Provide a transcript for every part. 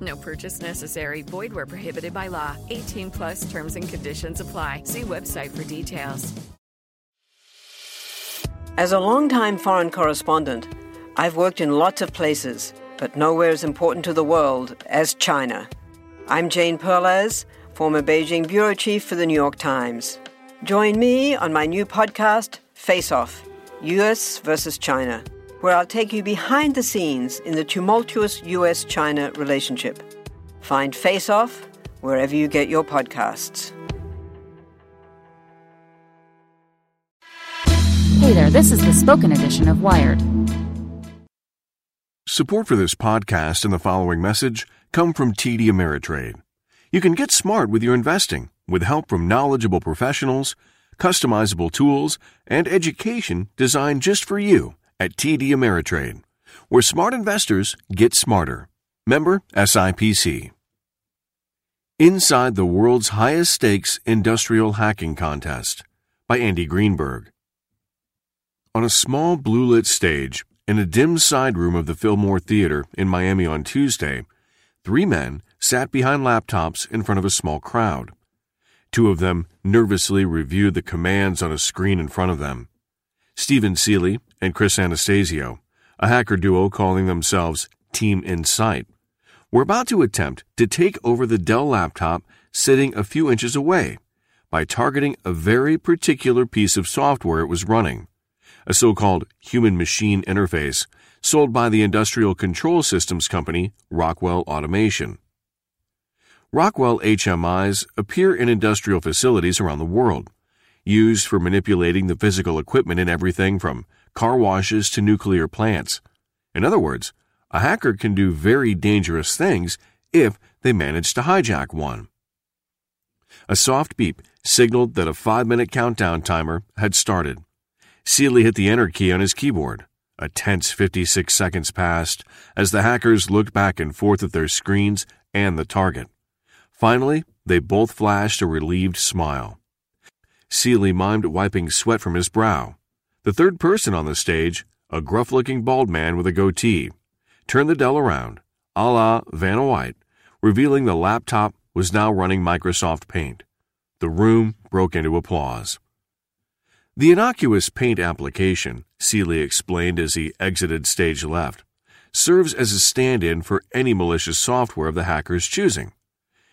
No purchase necessary. Void where prohibited by law. 18 plus terms and conditions apply. See website for details. As a longtime foreign correspondent, I've worked in lots of places, but nowhere as important to the world as China. I'm Jane Perlez, former Beijing bureau chief for the New York Times. Join me on my new podcast, Face Off US versus China where I'll take you behind the scenes in the tumultuous US China relationship. Find Face Off wherever you get your podcasts. Hey there, this is the spoken edition of Wired. Support for this podcast and the following message come from TD Ameritrade. You can get smart with your investing with help from knowledgeable professionals, customizable tools, and education designed just for you at TD Ameritrade, where smart investors get smarter. Member SIPC. Inside the World's Highest Stakes Industrial Hacking Contest by Andy Greenberg. On a small blue lit stage in a dim side room of the Fillmore Theater in Miami on Tuesday, three men sat behind laptops in front of a small crowd. Two of them nervously reviewed the commands on a screen in front of them. Steven Seeley and Chris Anastasio, a hacker duo calling themselves Team Incite, were about to attempt to take over the Dell laptop sitting a few inches away by targeting a very particular piece of software it was running, a so called human machine interface sold by the industrial control systems company Rockwell Automation. Rockwell HMIs appear in industrial facilities around the world used for manipulating the physical equipment in everything from car washes to nuclear plants. In other words, a hacker can do very dangerous things if they manage to hijack one. A soft beep signaled that a five minute countdown timer had started. Seeley hit the enter key on his keyboard. A tense 56 seconds passed as the hackers looked back and forth at their screens and the target. Finally, they both flashed a relieved smile. Seeley mimed wiping sweat from his brow. The third person on the stage, a gruff looking bald man with a goatee, turned the Dell around, a la Vanna White, revealing the laptop was now running Microsoft Paint. The room broke into applause. The innocuous Paint application, Seeley explained as he exited stage left, serves as a stand in for any malicious software of the hacker's choosing.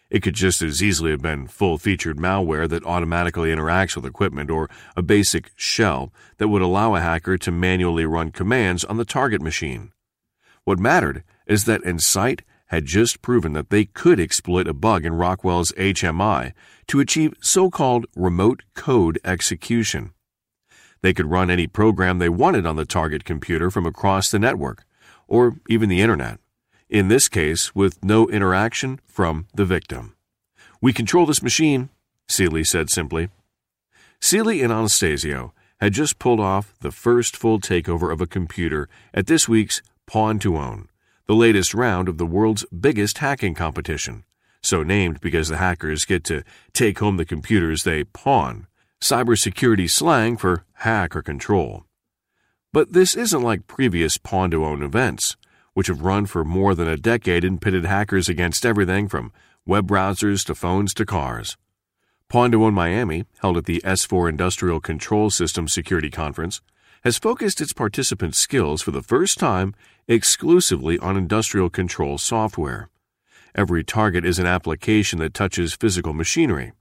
It could just as easily have been full featured malware that automatically interacts with equipment or a basic shell that would allow a hacker to manually run commands on the target machine. What mattered is that Incite had just proven that they could exploit a bug in Rockwell's HMI to achieve so called remote code execution. They could run any program they wanted on the target computer from across the network, or even the internet in this case with no interaction from the victim. We control this machine, Seeley said simply. Seeley and Anastasio had just pulled off the first full takeover of a computer at this week's Pwn2Own, the latest round of the world's biggest hacking competition, so named because the hackers get to take home the computers they pwn, cybersecurity slang for hack or control. But this isn't like previous Pwn2Own events which have run for more than a decade and pitted hackers against everything from web browsers to phones to cars. To Own Miami, held at the S4 Industrial Control System Security Conference, has focused its participants' skills for the first time exclusively on industrial control software. Every target is an application that touches physical machinery.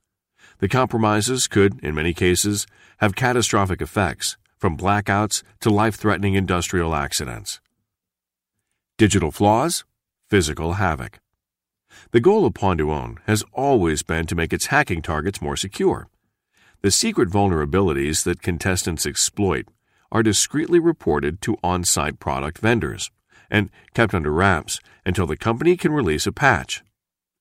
The compromises could, in many cases, have catastrophic effects, from blackouts to life threatening industrial accidents. Digital flaws, physical havoc. The goal of Own has always been to make its hacking targets more secure. The secret vulnerabilities that contestants exploit are discreetly reported to on site product vendors and kept under wraps until the company can release a patch.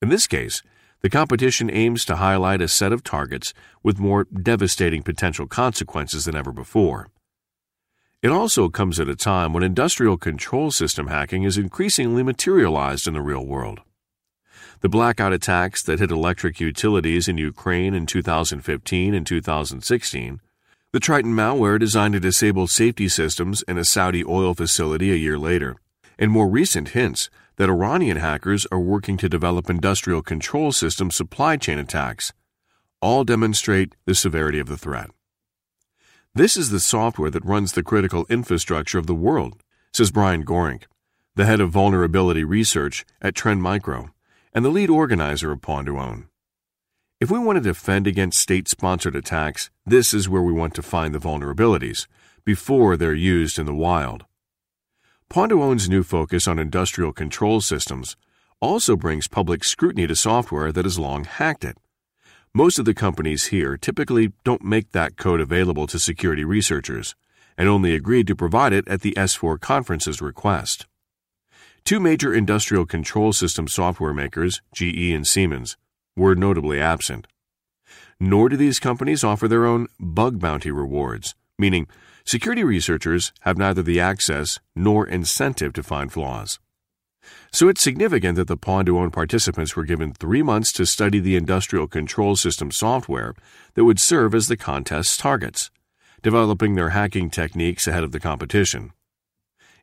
In this case, The competition aims to highlight a set of targets with more devastating potential consequences than ever before. It also comes at a time when industrial control system hacking is increasingly materialized in the real world. The blackout attacks that hit electric utilities in Ukraine in 2015 and 2016, the Triton malware designed to disable safety systems in a Saudi oil facility a year later, and more recent hints that Iranian hackers are working to develop industrial control system supply chain attacks, all demonstrate the severity of the threat. This is the software that runs the critical infrastructure of the world, says Brian Gorenc, the head of vulnerability research at Trend Micro and the lead organizer of Pwn2Own. If we want to defend against state sponsored attacks, this is where we want to find the vulnerabilities before they're used in the wild. Pwn2Own's new focus on industrial control systems also brings public scrutiny to software that has long hacked it. Most of the companies here typically don't make that code available to security researchers and only agreed to provide it at the S4 conference's request. Two major industrial control system software makers, GE and Siemens, were notably absent. Nor do these companies offer their own bug bounty rewards, meaning security researchers have neither the access nor incentive to find flaws. So it's significant that the Pwn2Own participants were given three months to study the industrial control system software that would serve as the contest's targets, developing their hacking techniques ahead of the competition.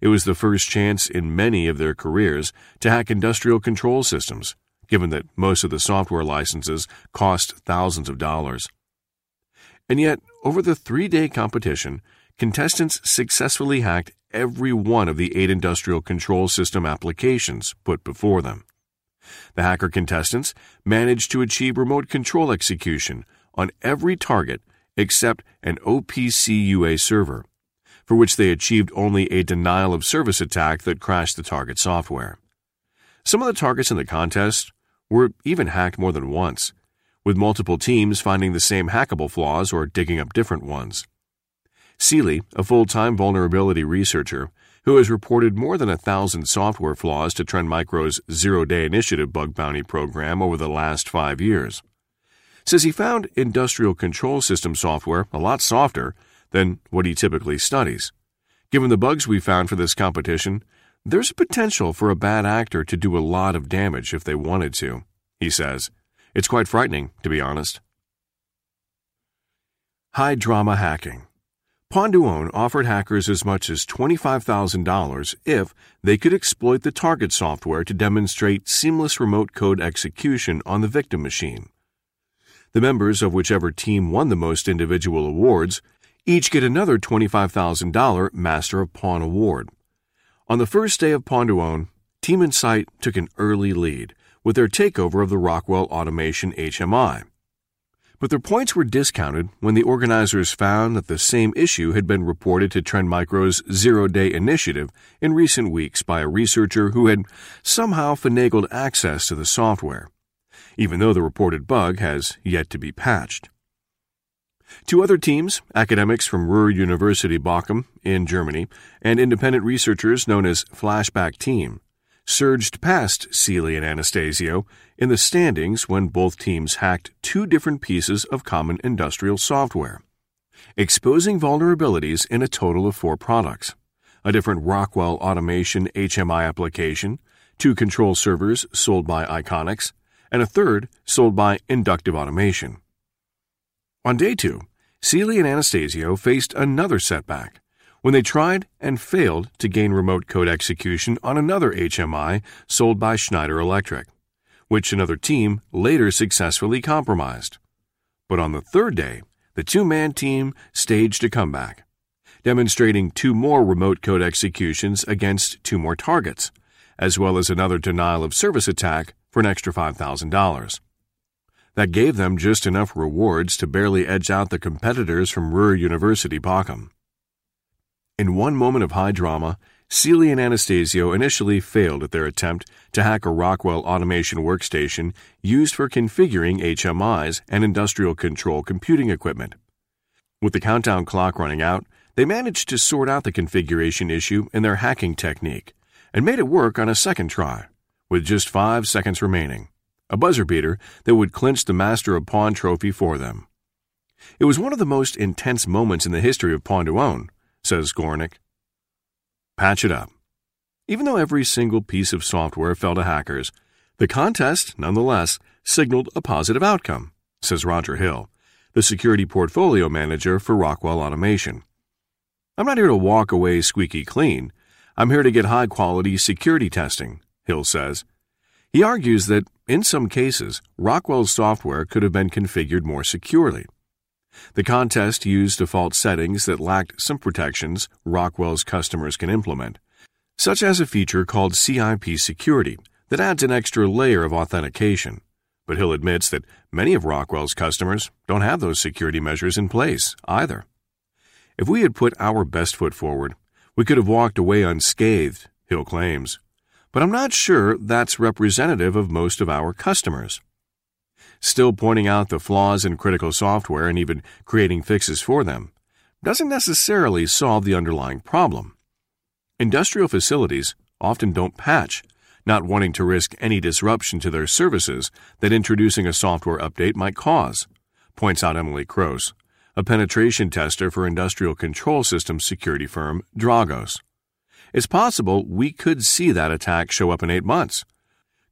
It was the first chance in many of their careers to hack industrial control systems, given that most of the software licenses cost thousands of dollars. And yet, over the three day competition, contestants successfully hacked every one of the eight industrial control system applications put before them. The hacker contestants managed to achieve remote control execution on every target except an OPC UA server, for which they achieved only a denial of service attack that crashed the target software. Some of the targets in the contest were even hacked more than once, with multiple teams finding the same hackable flaws or digging up different ones. Seeley, a full time vulnerability researcher who has reported more than a thousand software flaws to Trend Micro's Zero Day Initiative bug bounty program over the last five years, says he found industrial control system software a lot softer than what he typically studies. Given the bugs we found for this competition, there's a potential for a bad actor to do a lot of damage if they wanted to, he says. It's quite frightening, to be honest. High drama hacking. Own offered hackers as much as $25,000 if they could exploit the target software to demonstrate seamless remote code execution on the victim machine. The members of whichever team won the most individual awards each get another $25,000 Master of Pwn award. On the first day of Own, Team Incite took an early lead with their takeover of the Rockwell Automation HMI but their points were discounted when the organizers found that the same issue had been reported to Trend Micro's Zero Day Initiative in recent weeks by a researcher who had somehow finagled access to the software, even though the reported bug has yet to be patched. Two other teams, academics from Ruhr University Bochum in Germany and independent researchers known as Flashback Team, surged past Seeley and Anastasio in the standings when both teams hacked two different pieces of common industrial software, exposing vulnerabilities in a total of four products a different Rockwell Automation HMI application, two control servers sold by Iconics, and a third sold by Inductive Automation. On day two, Seeley and Anastasio faced another setback when they tried and failed to gain remote code execution on another HMI sold by Schneider Electric which another team later successfully compromised. But on the third day, the two man team staged a comeback, demonstrating two more remote code executions against two more targets, as well as another denial of service attack for an extra $5,000. That gave them just enough rewards to barely edge out the competitors from Ruhr University Bochum. In one moment of high drama, Seeley and Anastasio initially failed at their attempt to hack a Rockwell automation workstation used for configuring HMIs and industrial control computing equipment. With the countdown clock running out, they managed to sort out the configuration issue in their hacking technique and made it work on a second try, with just five seconds remaining. a buzzer beater that would clinch the Master of Pwn trophy for them. It was one of the most intense moments in the history of Pwn2Own, says Gorenc. Patch it up. Even though every single piece of software fell to hackers, the contest, nonetheless, signaled a positive outcome, says Roger Hill, the security portfolio manager for Rockwell Automation. I'm not here to walk away squeaky clean. I'm here to get high quality security testing, Hill says. He argues that, in some cases, Rockwell's software could have been configured more securely. The contest used default settings that lacked some protections Rockwell's customers can implement, such as a feature called CIP security that adds an extra layer of authentication. But Hill admits that many of Rockwell's customers don't have those security measures in place either. If we had put our best foot forward, we could have walked away unscathed, Hill claims. But I'm not sure that's representative of most of our customers. Still pointing out the flaws in critical software and even creating fixes for them doesn't necessarily solve the underlying problem. Industrial facilities often don't patch, not wanting to risk any disruption to their services that introducing a software update might cause, points out Emily Kroos, a penetration tester for industrial control systems security firm Dragos. It's possible we could see that attack show up in eight months.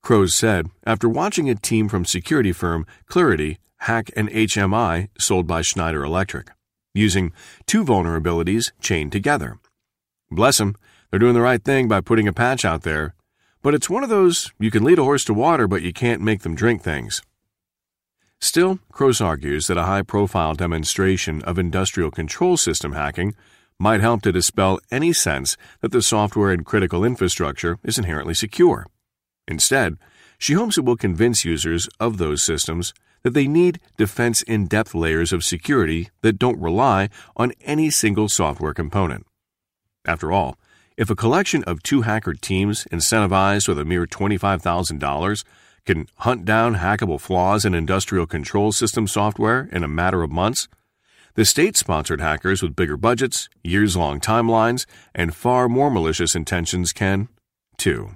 Kroos said after watching a team from security firm Claroty hack an HMI sold by Schneider Electric, using two vulnerabilities chained together. Bless them, they're doing the right thing by putting a patch out there, but it's one of those you can lead a horse to water, but you can't make them drink things. Still, Kroos argues that a high profile demonstration of industrial control system hacking might help to dispel any sense that the software and critical infrastructure is inherently secure. Instead, she hopes it will convince users of those systems that they need defense in depth layers of security that don't rely on any single software component. After all, if a collection of two hacker teams incentivized with a mere $25,000 can hunt down hackable flaws in industrial control system software in a matter of months, the state sponsored hackers with bigger budgets, years long timelines, and far more malicious intentions can, too.